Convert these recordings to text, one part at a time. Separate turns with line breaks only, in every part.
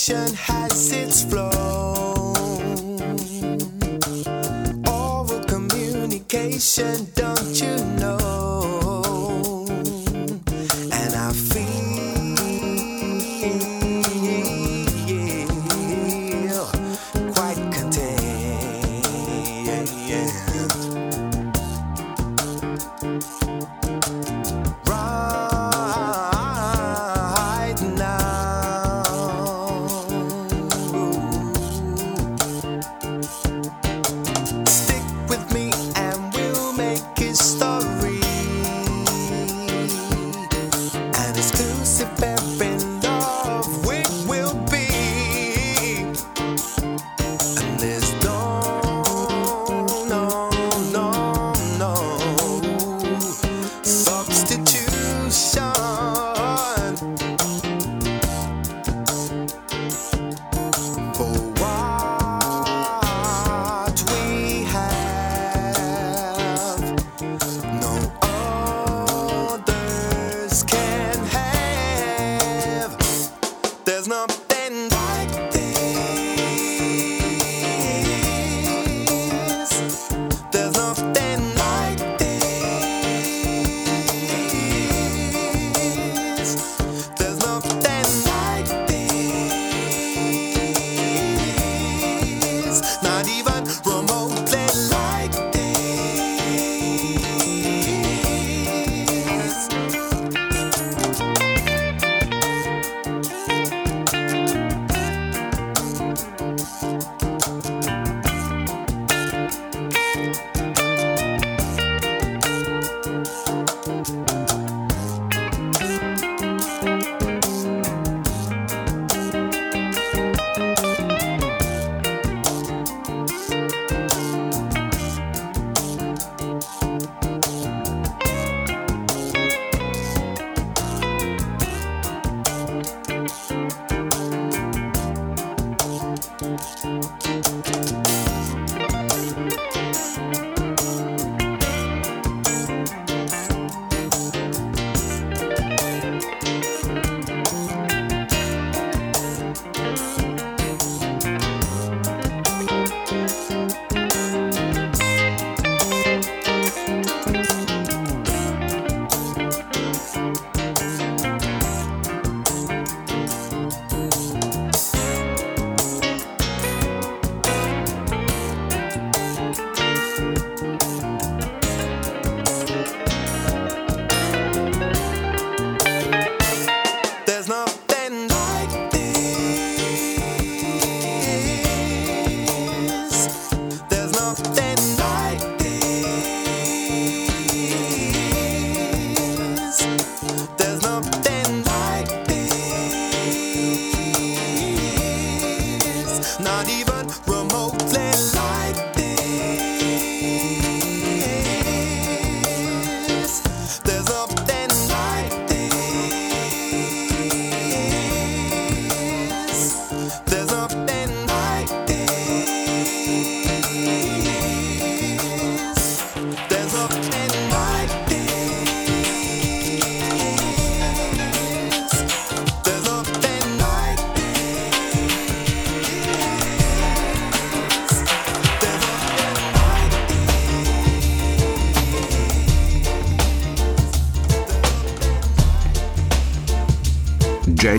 Conversation has its flow. Oral communication,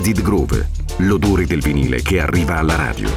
Jaded Groove, l'odore del vinile che arriva alla radio.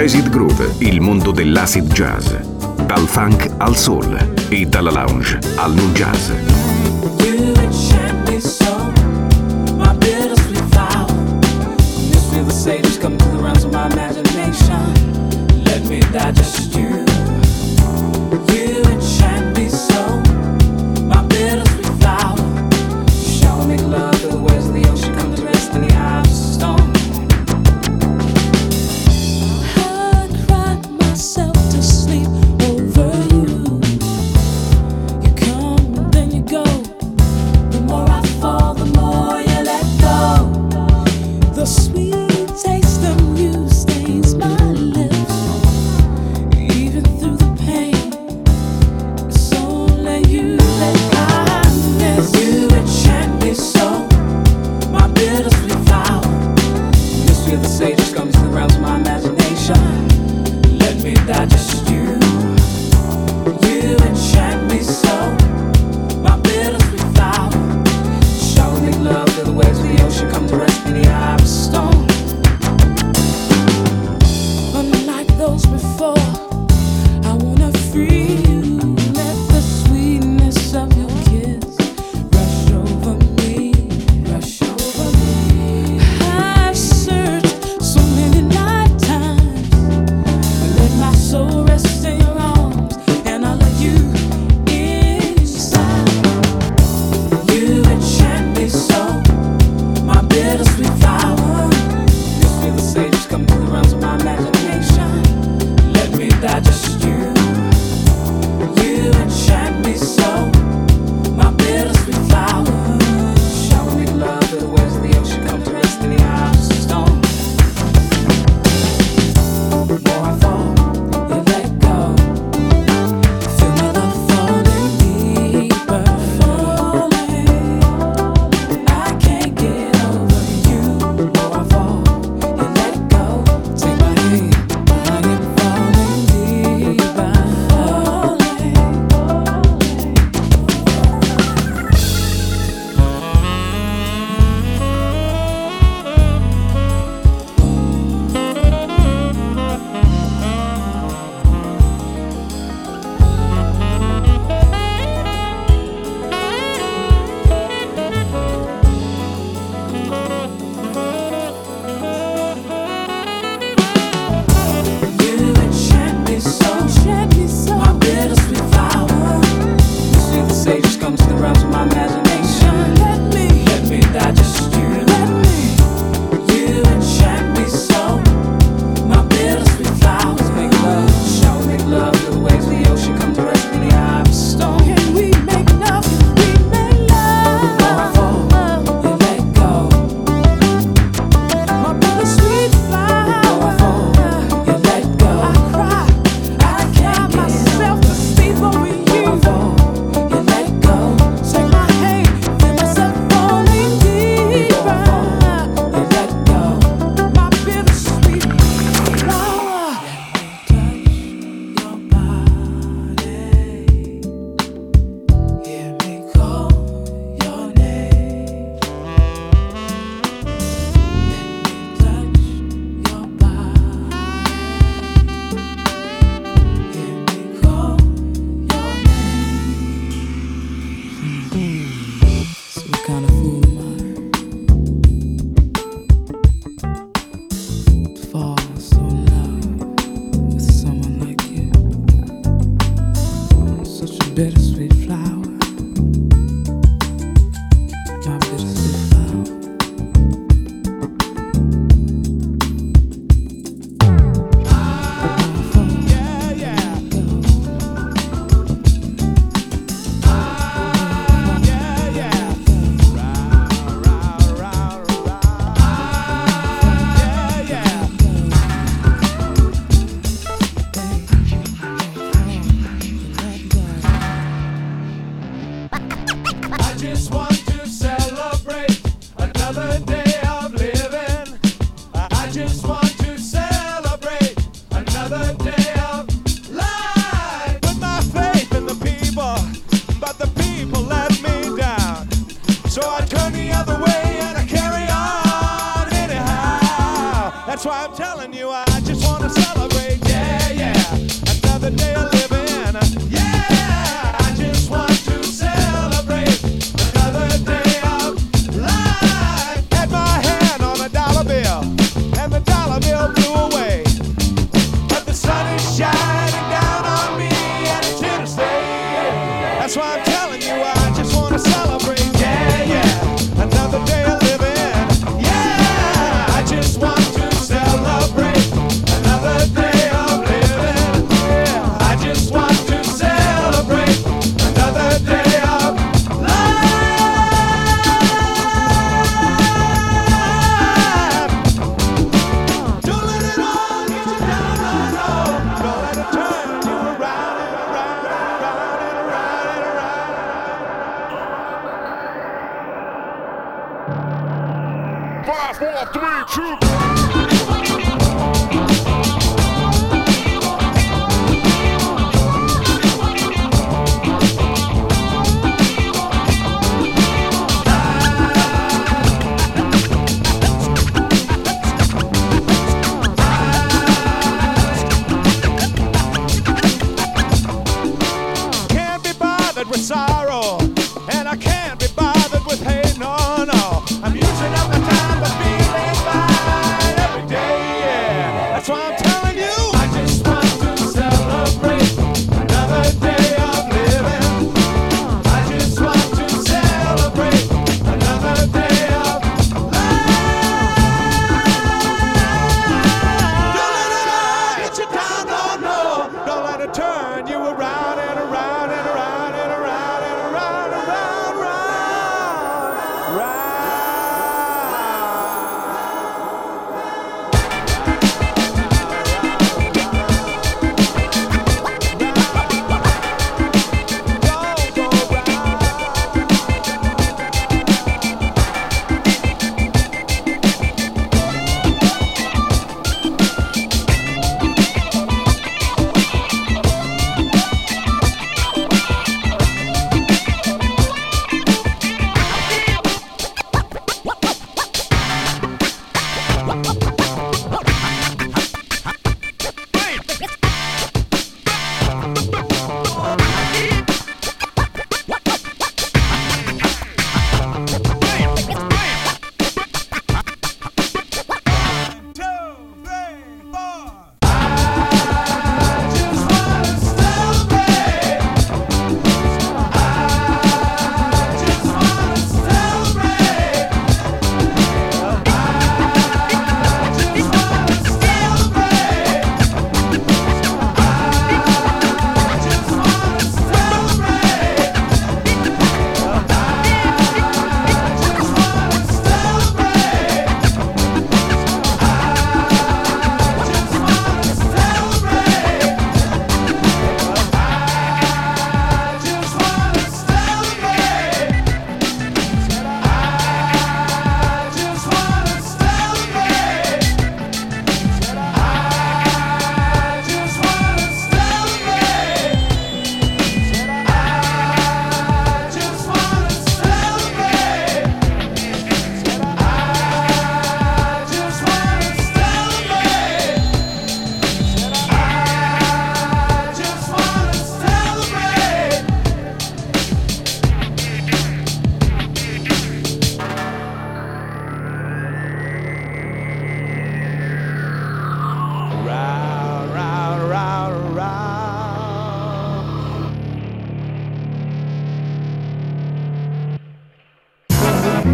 Jazzit Groove, il mondo dell'acid jazz. Dal funk al soul e dalla lounge al new jazz.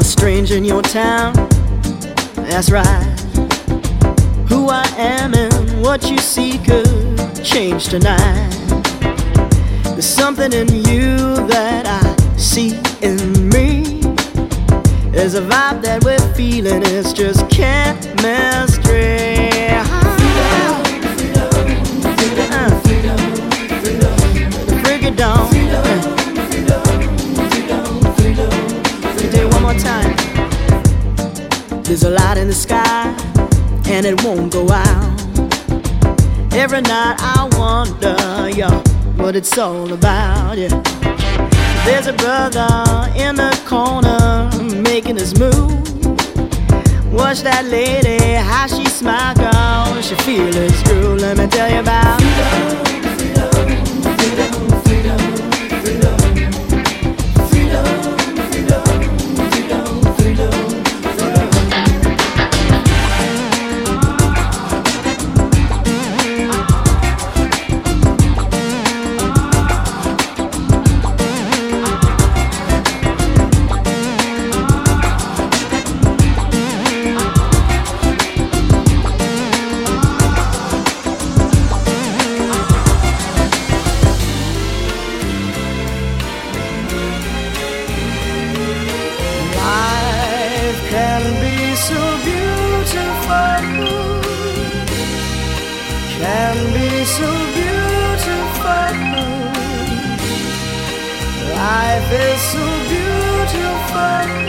Stranger in your town. That's right. Who I am and what you see could change tonight. There's something in you that I see in me. There's a vibe that we're feeling, it's just chemistry. There's a light in the sky, and it won't go out. Every night I wonder, yeah, what it's all about, yeah. There's a brother in the corner making his move. Watch that lady, how she smile, girl. She feel his groove. Let me tell you about. So beautiful, can be so beautiful. Life is so beautiful.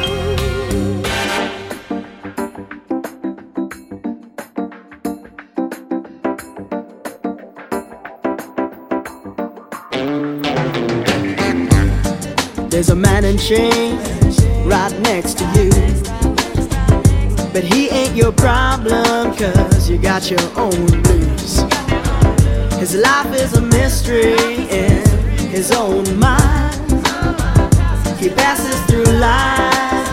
There's a man in chains right next to you. But he ain't your problem, cause you got your own blues. His life is a mystery in his own mind. He passes through life